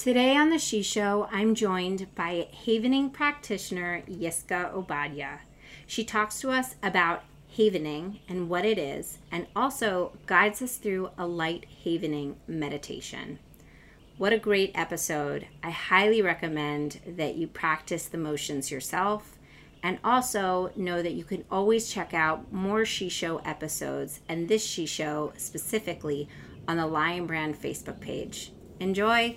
Today on the Shi Show, I'm joined by havening practitioner Yiska Obadia. She talks to us about havening and what it is, and also guides us through a light havening meditation. What a great episode! I highly recommend that you practice the motions yourself and also know that you can always check out more Shi Show episodes and this Shi Show specifically on the Lion Brand Facebook page. Enjoy!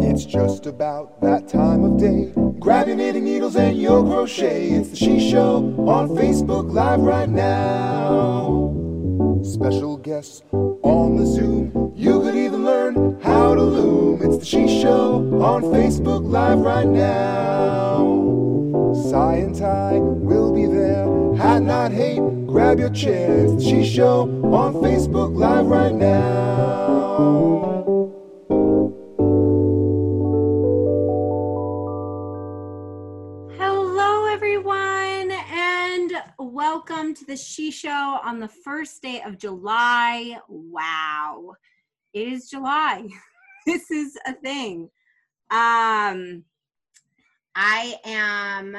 It's just about that time of day. Grab your knitting needles and your crochet. It's the Shi Show on Facebook Live right now. Special guests on the Zoom. You could even learn how to loom. It's the Shi Show on Facebook Live right now. Cy and Ty will be there. Hat not hate. Grab your chair. It's the Shi Show on Facebook Live right now. To the Shi Show on the first day of July. Wow, it is July. this is a thing. Um, I am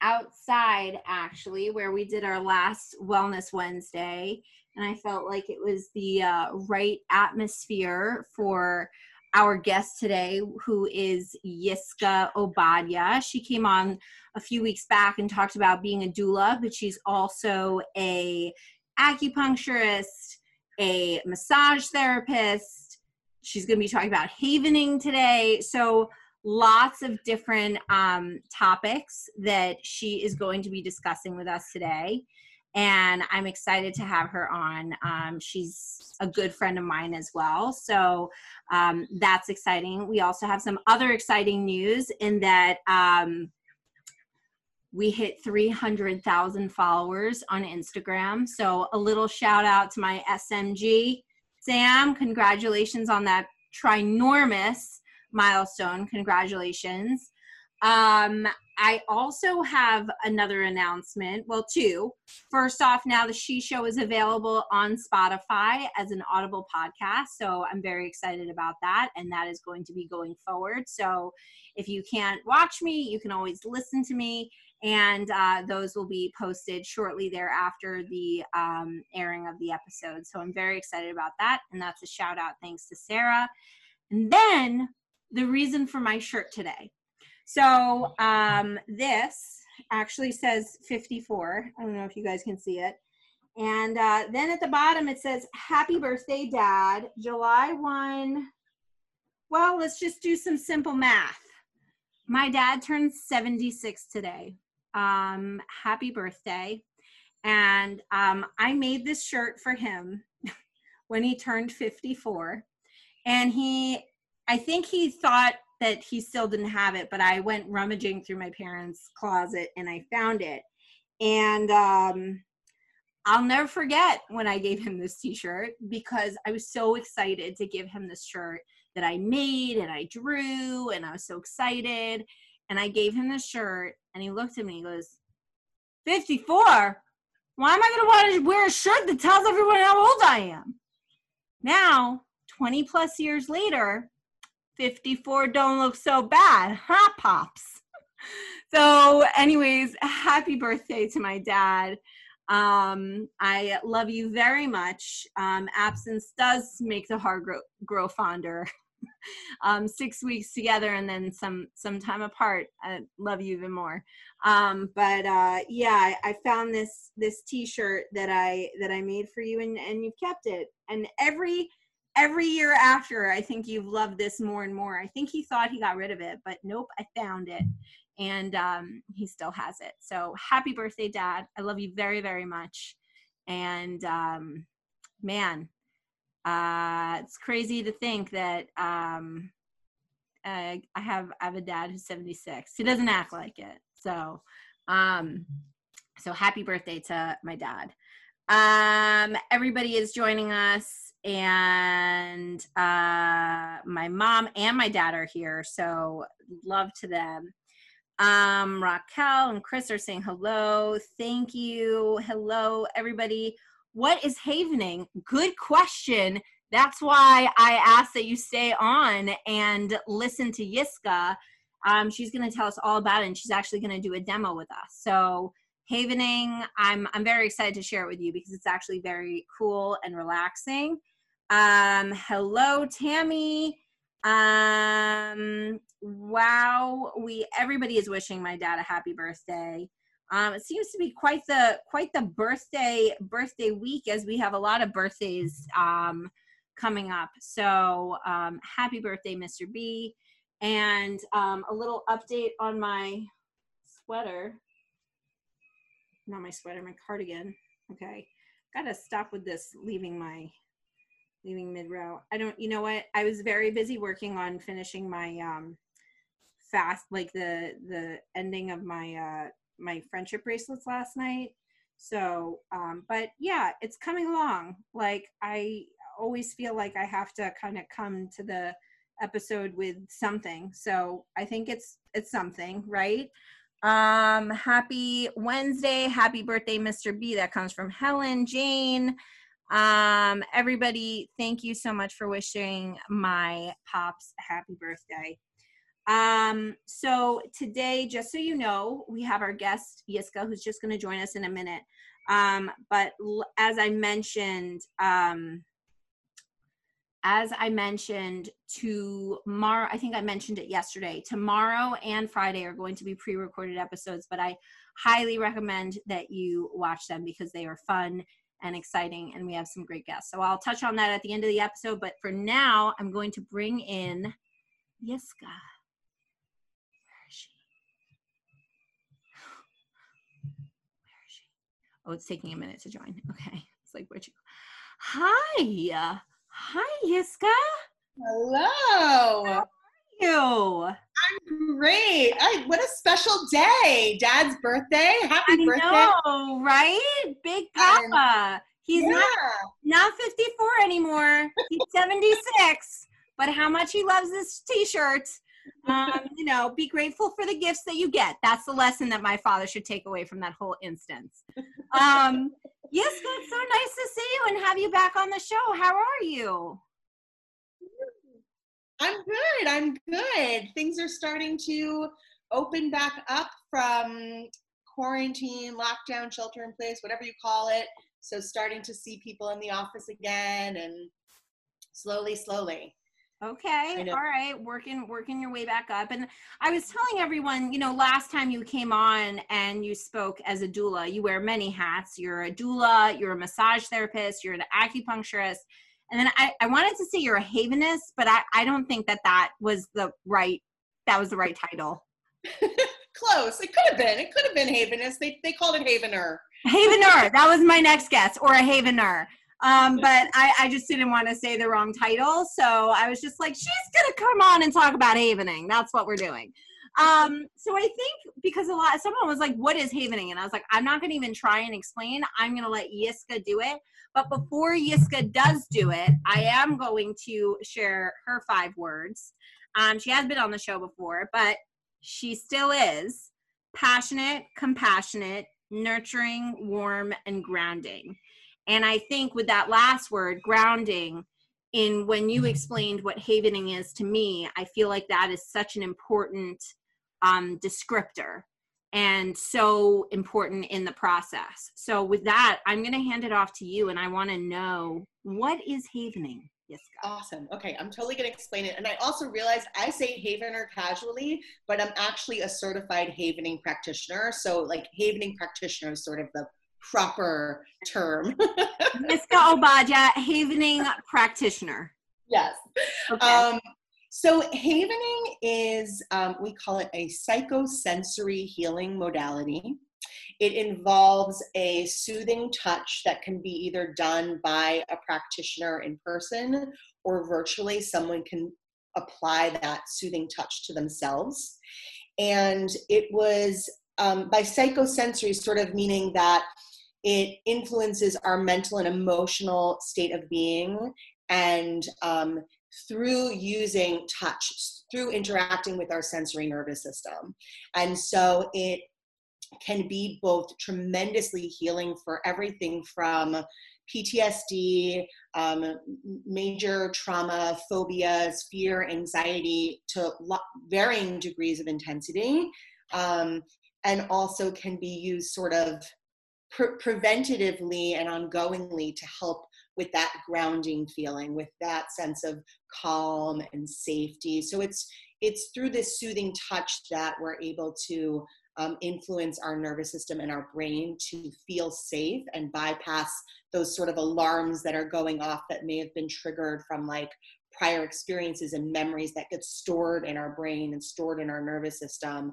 outside actually where we did our last Wellness Wednesday, and I felt like it was the uh, right atmosphere for our guest today, who is Yiska Obadia. She came on a few weeks back and talked about being a doula, but she's also a acupuncturist, a massage therapist. She's going to be talking about havening today. So lots of different um, topics that she is going to be discussing with us today and I'm excited to have her on. Um, she's a good friend of mine as well, so um, that's exciting. We also have some other exciting news in that um, we hit 300,000 followers on Instagram. So a little shout out to my SMG, Sam. Congratulations on that trinormous milestone. Congratulations. I also have another announcement. Well, two. First off, now the Shi Show is available on Spotify as an audible podcast. So I'm very excited about that. And that is going to be going forward. So if you can't watch me, you can always listen to me. And uh, those will be posted shortly thereafter the um, airing of the episode. So I'm very excited about that. And that's a shout out thanks to Sarah. And then the reason for my shirt today. So um, this actually says 54. I don't know if you guys can see it. And uh, then at the bottom it says, Happy birthday, Dad. July 1. Well, let's just do some simple math. My dad turned 76 today. Um, happy birthday. And um, I made this shirt for him when he turned 54. And he, I think he thought that he still didn't have it, but I went rummaging through my parents' closet and I found it. And um, I'll never forget when I gave him this t shirt because I was so excited to give him this shirt that I made and I drew and I was so excited. And I gave him the shirt and he looked at me and he goes, 54? Why am I going to want to wear a shirt that tells everyone how old I am? Now, 20 plus years later, 54 don't look so bad, huh, Pops? So, anyways, happy birthday to my dad. Um, I love you very much. Um, absence does make the heart grow, grow fonder. um, six weeks together and then some some time apart. I love you even more. Um, but uh, yeah, I, I found this this T-shirt that I that I made for you, and and you've kept it. And every every year after, I think you've loved this more and more. I think he thought he got rid of it, but nope, I found it. And um, he still has it. So happy birthday, Dad. I love you very, very much. And um, man, uh, it's crazy to think that um, I, I have I have a dad who's 76. He doesn't act like it. So, um, so happy birthday to my dad. Um, everybody is joining us, and uh, my mom and my dad are here. So love to them. Um, Raquel and Chris are saying hello. Thank you. Hello, everybody. What is havening? Good question. that's why I asked that you stay on and listen to Yiska. Um, she's going to tell us all about it, and she's actually going to do a demo with us. So havening, I'm I'm very excited to share it with you because it's actually very cool and relaxing. Um, hello, Tammy. Um, wow, we everybody is wishing my dad a happy birthday. Um, it seems to be quite the quite the birthday birthday week as we have a lot of birthdays um, coming up. So um, happy birthday, Mr. B. And um, a little update on my sweater. Not my sweater, my cardigan. Okay, gotta stop with this leaving my leaving mid row. I don't. You know what? I was very busy working on finishing my um fast like the the ending of my uh my friendship bracelets last night. So, um, but yeah, it's coming along. Like I always feel like I have to kind of come to the episode with something. So I think it's it's something, right? Um, happy Wednesday, happy birthday, Mr. B. That comes from Helen, Jane. Um, everybody, thank you so much for wishing my pops a happy birthday. Um, so today, just so you know, we have our guest Yiska, who's just going to join us in a minute. Um, but l- as I mentioned, um, as I mentioned tomorrow, I think I mentioned it yesterday. Tomorrow and Friday are going to be pre-recorded episodes, but I highly recommend that you watch them because they are fun and exciting, and we have some great guests. So I'll touch on that at the end of the episode. But for now, I'm going to bring in Yiska. Where is she? Where is she? Oh, it's taking a minute to join. Okay. It's like, where'd you go? Hi. Hi, Yiska. Hello. How are you? Great. I, what a special day. Dad's birthday. Happy I birthday. know, right? Big Papa. He's yeah. not not 54 anymore. He's 76. But how much he loves this t-shirt. Um, you know, be grateful for the gifts that you get. That's the lesson that my father should take away from that whole instance. Um, yes, it's so nice to see you and have you back on the show. How are you? I'm good. I'm good. Things are starting to open back up from quarantine, lockdown, shelter in place, whatever you call it. So starting to see people in the office again and slowly, slowly. Okay, all right, working working your way back up. And I was telling everyone, you know, last time you came on and you spoke as a doula, you wear many hats. You're a doula, you're a massage therapist, you're an acupuncturist, and then I, I wanted to say you're a havenist, but I, I don't think that that was the right that was the right title. Close. It could have been. It could have been Havenist. They, they called it Havener. Havener, that was my next guess, or a Havener. Um, but I, I just didn't want to say the wrong title. So I was just like, she's going to come on and talk about havening. That's what we're doing. Um, so I think because a lot, someone was like, what is havening? And I was like, I'm not going to even try and explain. I'm going to let Yiska do it. But before Yiska does do it, I am going to share her five words. Um, she has been on the show before, but she still is passionate, compassionate, nurturing, warm, and grounding. And I think with that last word, grounding, in when you explained what havening is to me, I feel like that is such an important um, descriptor and so important in the process. So with that, I'm going to hand it off to you, and I want to know what is havening. Yes, Awesome. Okay, I'm totally going to explain it. And I also realized I say Havener casually, but I'm actually a certified Havening practitioner. So, like, Havening practitioner is sort of the proper term. Yiska Obadia, havening practitioner. yes. Okay. Um, so, havening is, um, we call it a psychosensory healing modality. It involves a soothing touch that can be either done by a practitioner in person or virtually. Someone can apply that soothing touch to themselves. And it was um, by psychosensory, sort of meaning that it influences our mental and emotional state of being. And um, through using touch, through interacting with our sensory nervous system. And so it can be both tremendously healing for everything from PTSD, um, major trauma, phobias, fear, anxiety to lo- varying degrees of intensity, um, and also can be used sort of pre- preventatively and ongoingly to help with that grounding feeling, with that sense of calm and safety. So it's it's through this soothing touch that we're able to um, influence our nervous system and our brain to feel safe and bypass those sort of alarms that are going off that may have been triggered from like prior experiences and memories that get stored in our brain and stored in our nervous system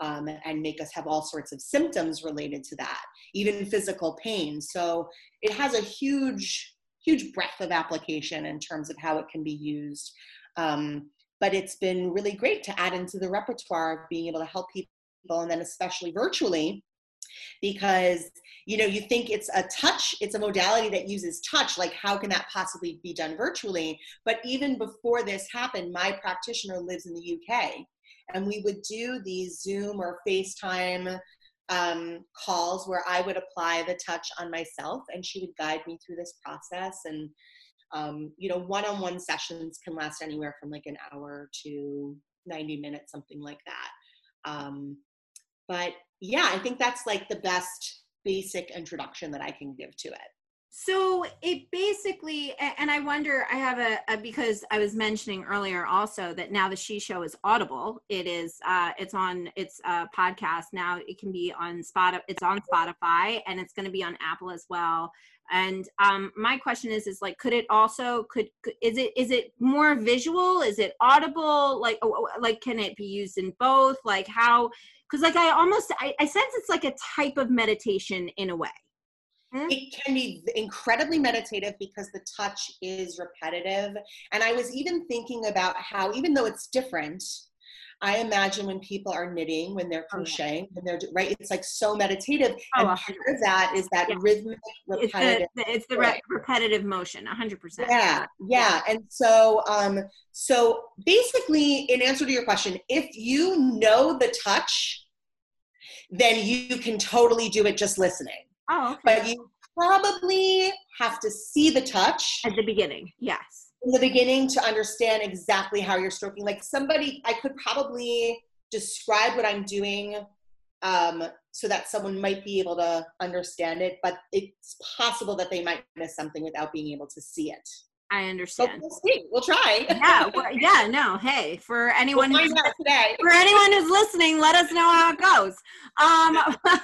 um, and make us have all sorts of symptoms related to that even physical pain so it has a huge huge breadth of application in terms of how it can be used. Um, but it's been really great to add into the repertoire of being able to help people and then especially virtually because you know you think it's a touch it's a modality that uses touch like how can that possibly be done virtually? But even before this happened my practitioner lives in the uk and we would do these zoom or facetime um, calls where i would apply the touch on myself and she would guide me through this process and um, you know one-on-one sessions can last anywhere from like an hour to 90 minutes something like that um, but yeah, I think that's like the best basic introduction that I can give to it. So it basically, and I wonder, I have a, a, because I was mentioning earlier also that now the Shi Show is audible. It is, uh, it's on, it's a podcast now. It can be on Spotify. It's on Spotify, and it's going to be on Apple as well. And um, my question is, is like, could it also, could, could is it, is it more visual? Is it audible? Like, like, can it be used in both? Like, how? because like i almost I, I, sense it's like a type of meditation in a way hmm? it can be incredibly meditative because the touch is repetitive and i was even thinking about how even though it's different I imagine when people are knitting, when they're crocheting, when they're right, it's like so meditative. Oh, and part of that is that yeah. rhythmic, repetitive. It's the, it's the re- repetitive motion, hundred percent. Yeah, yeah. And so, um, so basically, in answer to your question, if you know the touch, then you can totally do it just listening. Oh, okay. But you probably have to see the touch at the beginning. Yes in the beginning to understand exactly how you're stroking. Like somebody, I could probably describe what I'm doing um, so that someone might be able to understand it, but it's possible that they might miss something without being able to see it. I understand. we'll see. We'll try. yeah, well, yeah. No, hey, for anyone we'll who's today. for anyone who's listening, let us know how it goes. Um,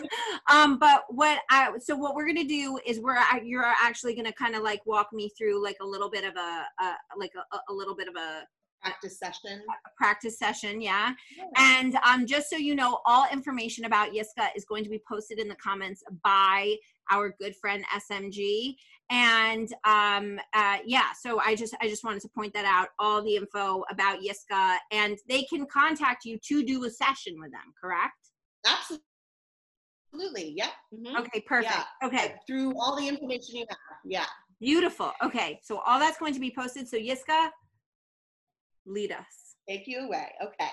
um, but what I so what we're gonna do is we're you're actually gonna kind of like walk me through like a little bit of a, a like a, a little bit of a practice session. practice session, yeah. yeah. And um, just so you know, all information about Yiska is going to be posted in the comments by our good friend SMG. And um, uh, yeah, so I just I just wanted to point that out. All the info about Yiska, and they can contact you to do a session with them. Correct? Absolutely. Absolutely. Yep. Mm-hmm. Okay. Perfect. Yeah. Okay. Through all the information you have. Yeah. Beautiful. Okay. So all that's going to be posted. So Yiska, lead us. Take you away. Okay.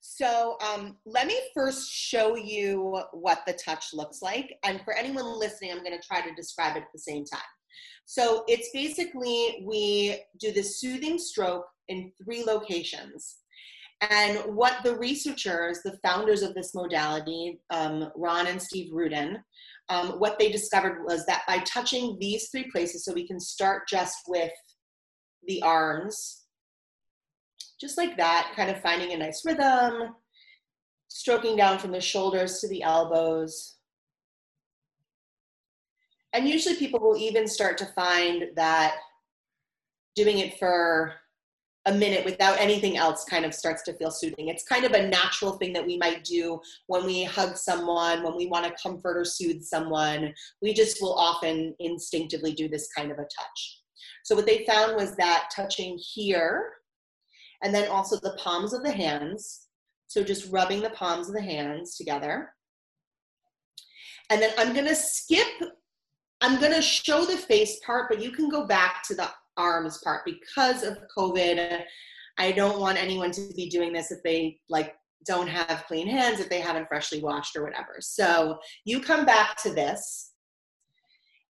So um, let me first show you what the touch looks like. And for anyone listening, I'm going to try to describe it at the same time. So it's basically we do the soothing stroke in three locations. And what the researchers, the founders of this modality, um, Ron and Steve Ruden, um, what they discovered was that by touching these three places, so we can start just with the arms, just like that, kind of finding a nice rhythm, stroking down from the shoulders to the elbows. And usually people will even start to find that doing it for a minute without anything else kind of starts to feel soothing. It's kind of a natural thing that we might do when we hug someone, when we want to comfort or soothe someone. We just will often instinctively do this kind of a touch. So, what they found was that touching here and then also the palms of the hands. So just rubbing the palms of the hands together. And then I'm gonna skip, I'm gonna show the face part, but you can go back to the arms part because of COVID. I don't want anyone to be doing this if they like don't have clean hands, if they haven't freshly washed or whatever. So you come back to this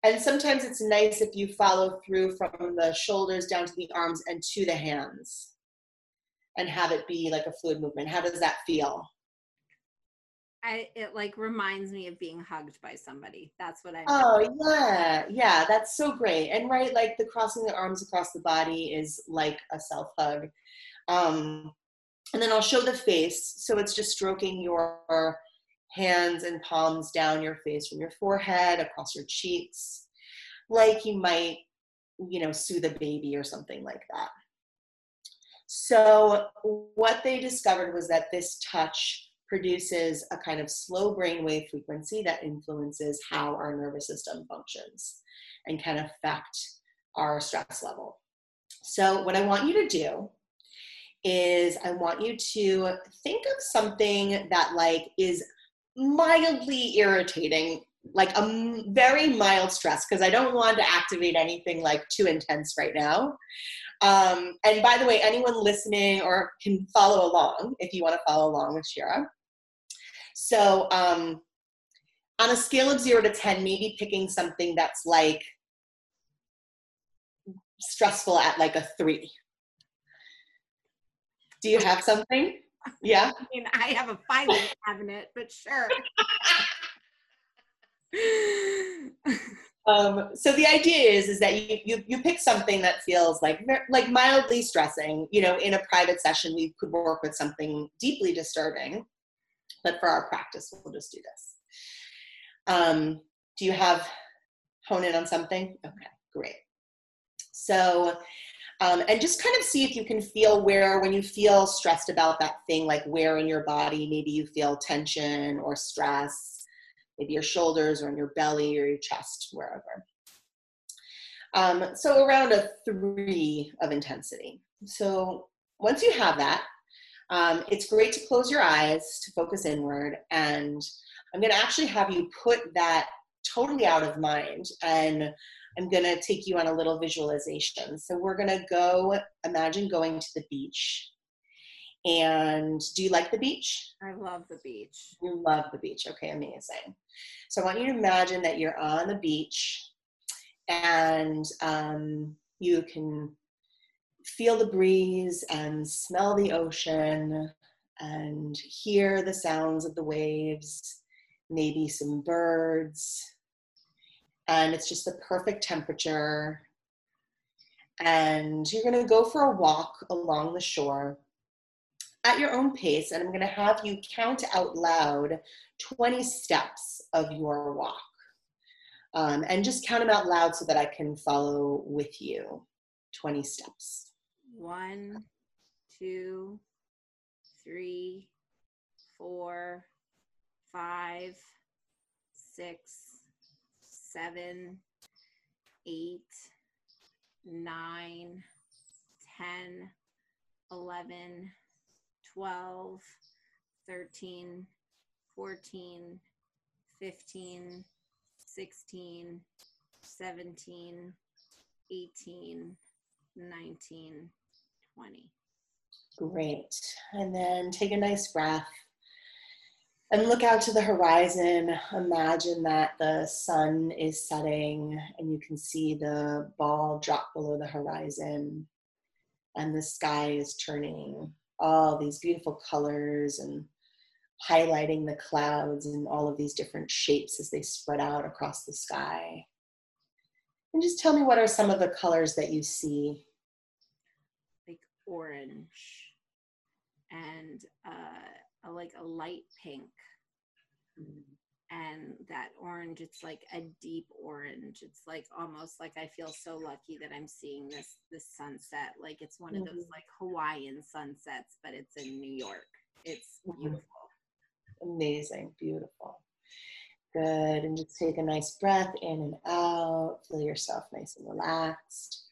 and sometimes it's nice if you follow through from the shoulders down to the arms and to the hands and have it be like a fluid movement. How does that feel? I it like reminds me of being hugged by somebody. That's what I. Oh yeah, yeah, that's so great. And right, like the crossing the arms across the body is like a self hug. Um, and then I'll show the face. So it's just stroking your hands and palms down your face from your forehead across your cheeks, like you might, you know, soothe a baby or something like that. So what they discovered was that this touch produces a kind of slow brainwave frequency that influences how our nervous system functions and can affect our stress level. So, what I want you to do is I want you to think of something that like is mildly irritating, like a very mild stress, because I don't want to activate anything like too intense right now. Um, and by the way, anyone listening or can follow along if you want to follow along with Shira. So um, on a scale of zero to 10, maybe picking something that's like stressful at like a three. Do you have something? Yeah. I mean, I have a filing cabinet, but sure. um, so the idea is is that you, you you pick something that feels like like mildly stressing. You know, in a private session, we could work with something deeply disturbing but for our practice, we'll just do this. Um, do you have hone in on something? Okay, great. So, um, and just kind of see if you can feel where, when you feel stressed about that thing, like where in your body, maybe you feel tension or stress, maybe your shoulders or in your belly or your chest, wherever. Um, so around a three of intensity. So once you have that, um, it's great to close your eyes to focus inward. And I'm going to actually have you put that totally out of mind. And I'm going to take you on a little visualization. So we're going to go, imagine going to the beach. And do you like the beach? I love the beach. You love the beach. Okay, amazing. So I want you to imagine that you're on the beach and um, you can feel the breeze and smell the ocean and hear the sounds of the waves, maybe some birds. And it's just the perfect temperature. And you're going to go for a walk along the shore at your own pace. And I'm going to have you count out loud 20 steps of your walk. Um, and just count them out loud so that I can follow with you 20 steps. One, two, three, four, five, six, seven, eight, nine, ten, eleven, twelve, thirteen, fourteen, fifteen, sixteen, seventeen, eighteen, nineteen. 20. Great. And then take a nice breath and look out to the horizon. Imagine that the sun is setting and you can see the ball drop below the horizon and the sky is turning all these beautiful colors and highlighting the clouds and all of these different shapes as they spread out across the sky. And just tell me what are some of the colors that you see Like orange and uh, a, like a light pink. Mm. And that orange, it's like a deep orange. It's like almost like I feel so lucky that I'm seeing this this sunset. Like it's one of those mm-hmm. like Hawaiian sunsets, but it's in New York. It's mm-hmm. beautiful. Amazing, beautiful. Good. And just take a nice breath in and out. Feel yourself nice and relaxed.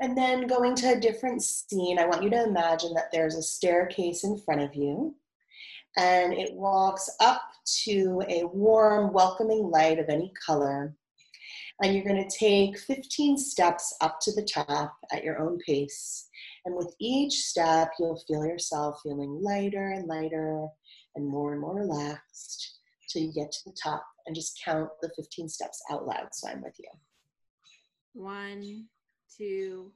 And then going to a different scene, I want you to imagine that there's a staircase in front of you and it walks up to a warm, welcoming light of any color. And you're going to take 15 steps up to the top at your own pace. And with each step, you'll feel yourself feeling lighter and lighter and more and more relaxed till you get to the top and just count the 15 steps out loud. So I'm with you. One, two,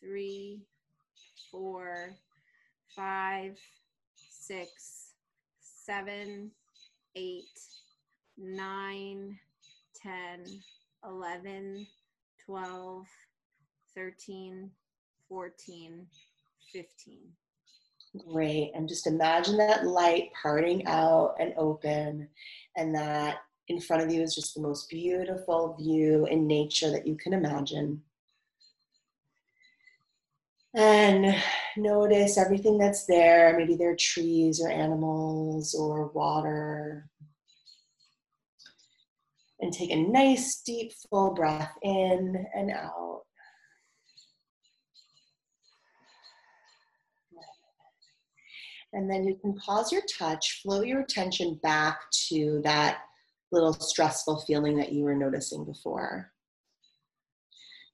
three, four, five, six, seven, eight, nine, 10, 11, 12, 13, 14, 15. Great. And just imagine that light parting out and open, and that in front of you is just the most beautiful view in nature that you can imagine. And notice everything that's there. Maybe there are trees or animals or water. And take a nice, deep, full breath in and out. And then you can pause your touch, flow your attention back to that little stressful feeling that you were noticing before.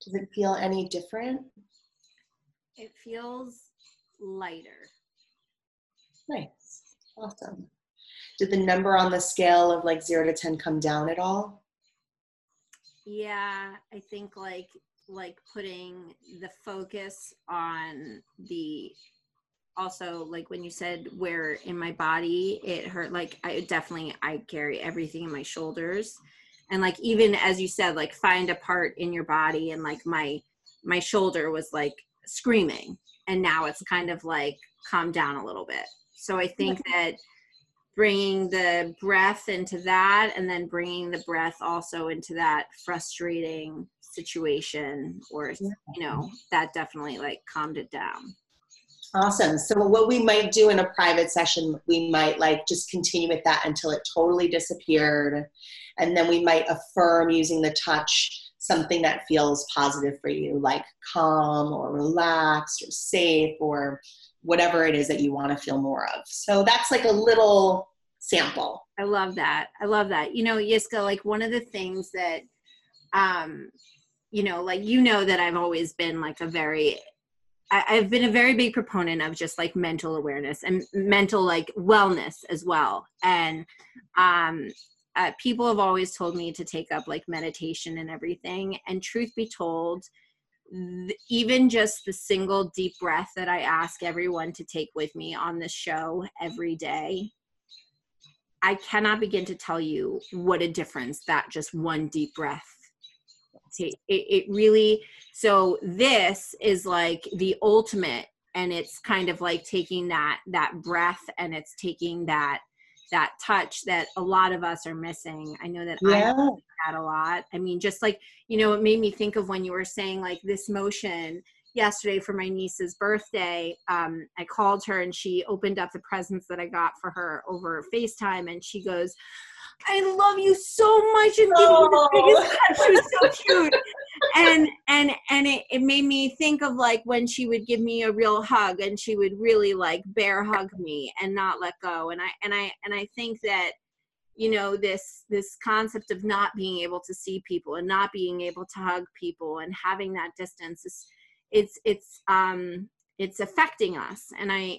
Does it feel any different? It feels lighter. Nice. Awesome. Did the number on the scale of like zero to 10 come down at all? Yeah, I think like like putting the focus on the also like when you said where in my body it hurt like i definitely i carry everything in my shoulders and like even as you said like find a part in your body and like my my shoulder was like screaming and now it's kind of like calmed down a little bit so i think that bringing the breath into that and then bringing the breath also into that frustrating situation or you know that definitely like calmed it down Awesome. So what we might do in a private session, we might like just continue with that until it totally disappeared. And then we might affirm using the touch something that feels positive for you, like calm or relaxed or safe or whatever it is that you want to feel more of. So that's like a little sample. I love that. I love that. You know, Yiska, like one of the things that um you know, like you know that I've always been like a very I, have been a very big proponent of just like mental awareness and mental like wellness as well. And um, uh, people have always told me to take up like meditation and everything. And truth be told, th- even just the single deep breath that I ask everyone to take with me on this show every day, I cannot begin to tell you what a difference that just one deep breath it, it really so this is like the ultimate and it's kind of like taking that that breath and it's taking that that touch that a lot of us are missing i know that yeah. i that a lot i mean just like you know it made me think of when you were saying like this motion yesterday for my niece's birthday um, i called her and she opened up the presents that i got for her over facetime and she goes I love you so much and give you the biggest hug. She was so cute. and and and it, it made me think of like when she would give me a real hug and she would really like bear hug me and not let go. And I and I and I think that you know this this concept of not being able to see people and not being able to hug people and having that distance is it's it's um it's affecting us and i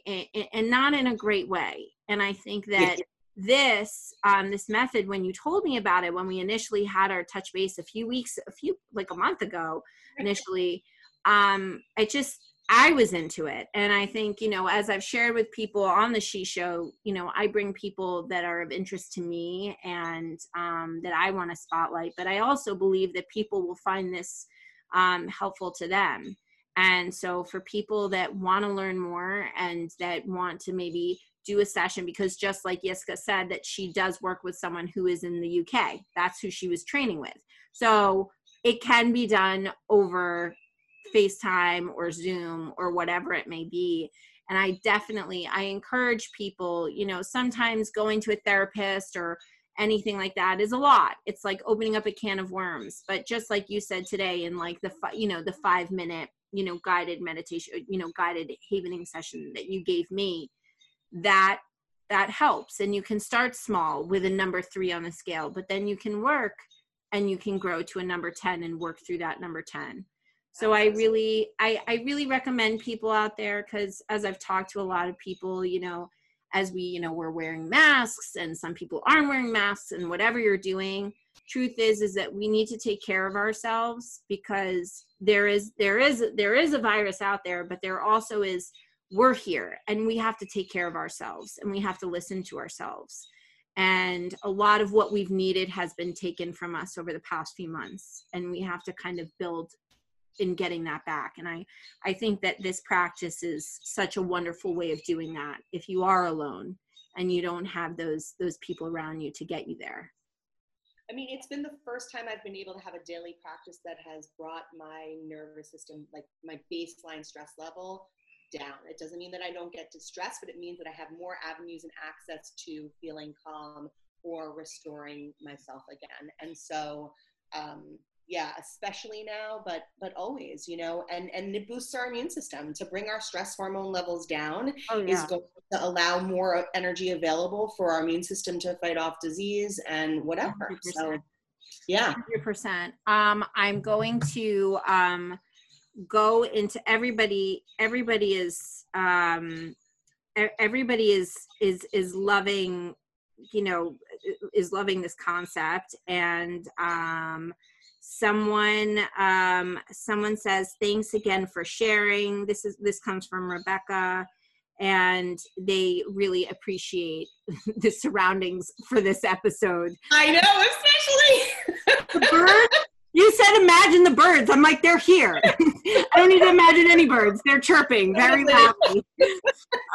and not in a great way and i think that this um, this method when you told me about it when we initially had our touch base a few weeks a few like a month ago initially um i just i was into it. And i think you know as i've shared with people on the Shi Show you know i bring people that are of interest to me and um, that i want to spotlight but i also believe that people will find this um, helpful to them. And so for people that want to learn more and that want to maybe do a session because just like Yiska said that she does work with someone who is in the UK. That's who she was training with. So it can be done over FaceTime or Zoom or whatever it may be. And I definitely I encourage people, you know, sometimes going to a therapist or anything like that is a lot. It's like opening up a can of worms. But just like you said today in like the you know the 5 minute, you know, guided meditation, you know, guided havening session that you gave me, that that helps. And you can start small with a number three on the scale but then you can work and you can grow to a number 10 and work through that number 10 so i really i i really recommend people out there because as i've talked to a lot of people you know as we you know we're wearing masks and some people aren't wearing masks and whatever you're doing truth is is that we need to take care of ourselves because there is there is there is a virus out there but there also is we're here and we have to take care of ourselves and we have to listen to ourselves. And a lot of what we've needed has been taken from us over the past few months and we have to kind of build in getting that back. And i i think that this practice is such a wonderful way of doing that if you are alone and you don't have those those people around you to get you there. I mean, it's been the first time I've been able to have a daily practice that has brought my nervous system, like my baseline stress level, down. It doesn't mean that I don't get distressed, but it means that I have more avenues and access to feeling calm or restoring myself again. And so, um, yeah, especially now, but but always, you know, and and it boosts our immune system to bring our stress hormone levels down oh, yeah. is going to allow more energy available for our immune system to fight off disease and whatever. 100%. So, yeah, hundred percent. Um, I'm going to um go into everybody everybody is um everybody is is is loving you know is loving this concept. And um someone um someone says thanks again for sharing. This is this comes from rebecca. And they really appreciate the surroundings for this episode. I know especially. The birds you said imagine the birds. I'm like, they're here. I don't need to imagine any birds. They're chirping very loudly.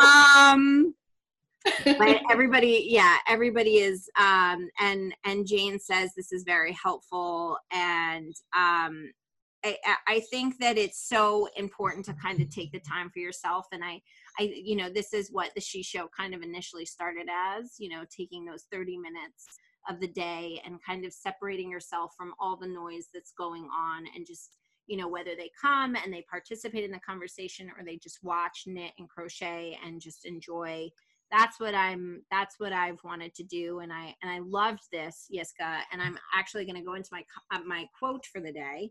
um, but everybody, yeah, everybody is. Um, and and Jane says this is very helpful, and um, I, I think that it's so important to kind of take the time for yourself. And I, I, you know, this is what the Shi Show kind of initially started as. You know, taking those 30 minutes of the day and kind of separating yourself from all the noise that's going on and just you know whether they come and they participate in the conversation or they just watch knit and crochet and just enjoy. That's what i'm that's what i've wanted to do and i and i loved this yiska and i'm actually going to go into my uh, my quote for the day.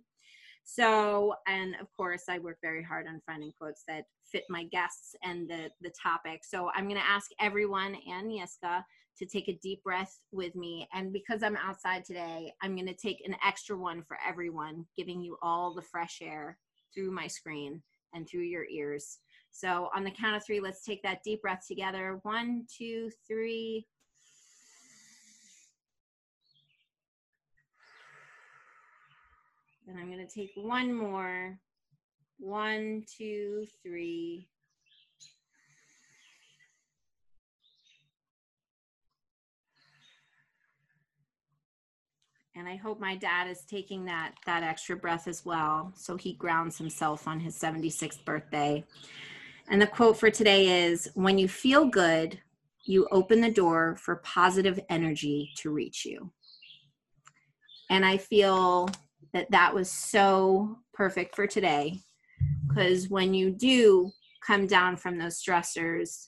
So and of course i work very hard on finding quotes that fit my guests and the the topic. So i'm going to ask everyone and yiska to take a deep breath with me. And because I'm outside today, I'm going to take an extra one for everyone, giving you all the fresh air through my screen and through your ears. So, on the count of three, let's take that deep breath together. One, two, three. Then I'm going to take one more. One, two, three. And I hope my dad is taking that that extra breath as well so he grounds himself on his 76th birthday. And the quote for today is when you feel good, you open the door for positive energy to reach you. And I feel that that was so perfect for today because when you do come down from those stressors,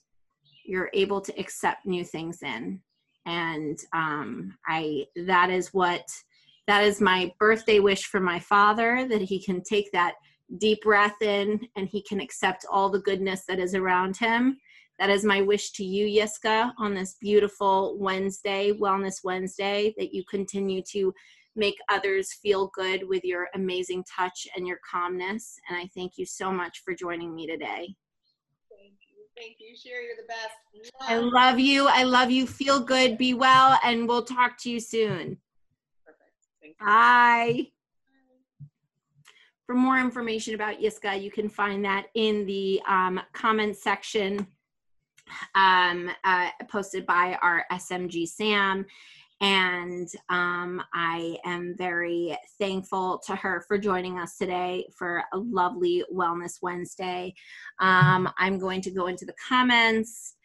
you're able to accept new things in and um, i that is what that is my birthday wish for my father that he can take that deep breath in and he can accept all the goodness that is around him. That is my wish to you yiska on this beautiful wednesday wellness wednesday that you continue to make others feel good with your amazing touch and your calmness. And i thank you so much for joining me today Thank you, Sherry. You're the best. I love you. I love you. Feel good. Be well. And we'll talk to you soon. Perfect. Bye. For more information about Yiska, you can find that in the um, comment section um, uh, posted by our SMG Sam and um, I am very thankful to her for joining us today for a lovely Wellness Wednesday. Um, I'm going to go into the comments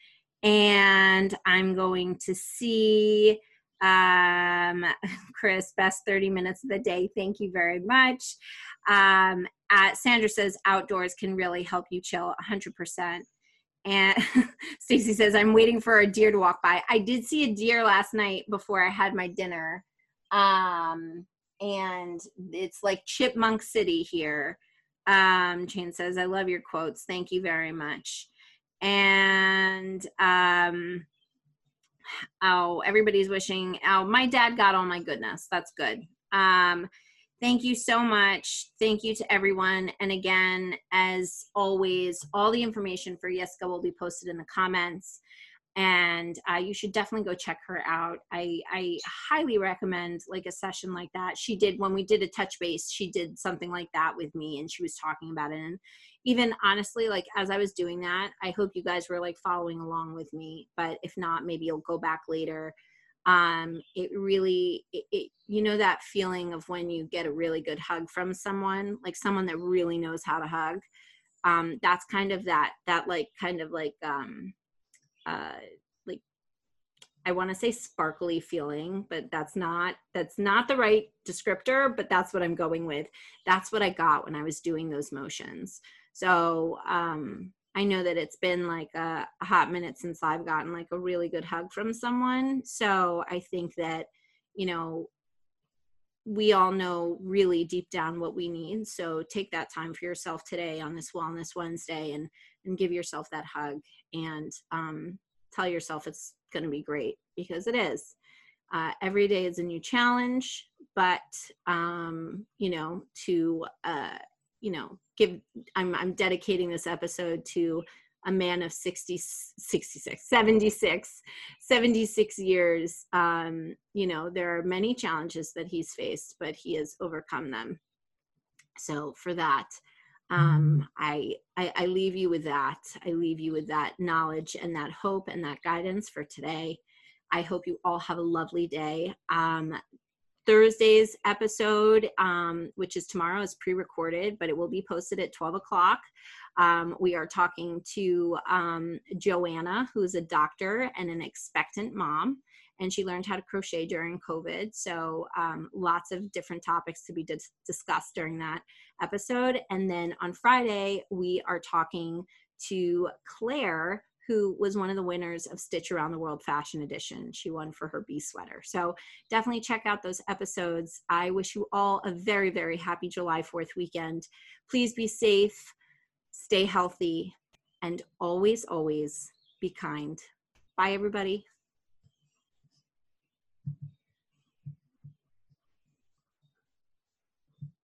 and I'm going to see um, Chris, best 30 minutes of the day. Thank you very much. Um, Sandra says outdoors can really help you chill 100%. And Stacy says, I'm waiting for a deer to walk by. I did see a deer last night before I had my dinner. Um, and it's like Chipmunk City here. Um, Jane says, I love your quotes. Thank you very much. and um oh everybody's wishing oh my dad got all my goodness that's good um thank you so much. Thank you to everyone. And again as always all the information for Yiska will be posted in the comments. And uh, you should definitely go check her out. I, I highly recommend like a session like that. She did when we did a touch base she did something like that with me and she was talking about it. And even honestly like as i was doing that i hope you guys were like following along with me. But if not maybe you'll go back later um it really it, it, you know that feeling of when you get a really good hug from someone like someone that really knows how to hug? Um that's kind of that that like kind of like um uh like i want to say sparkly feeling but that's not that's not the right descriptor but that's what i'm going with. That's what i got when i was doing those motions. So um I know that it's been like a, a, hot minute since I've gotten like a really good hug from someone. So I think that, you know, we all know really deep down what we need. So take that time for yourself today on this Wellness Wednesday and and give yourself that hug and um, tell yourself it's going to be great because it is. Uh, every day is a new challenge, but um, you know, to uh, you know give i'm i'm dedicating this episode to a man of 60 66 76 76 years. Um you know there are many challenges that he's faced but he has overcome them. So for that um I, I i leave you with that. I leave you with that knowledge and that hope and that guidance for today. I hope you all have a lovely day. Um Thursday's episode, um, which is tomorrow, is pre recorded, but it will be posted at 12 o'clock. Um, we are talking to um, Joanna, who's a doctor and an expectant mom, and she learned how to crochet during COVID. So, um, lots of different topics to be dis- discussed during that episode. And then on Friday, we are talking to Claire, who was one of the winners of Stitch Around the World Fashion Edition. She won for her bee sweater. So definitely check out those episodes. I wish you all a very, very happy July 4th weekend. Please be safe, stay healthy, and always, always be kind. Bye, everybody.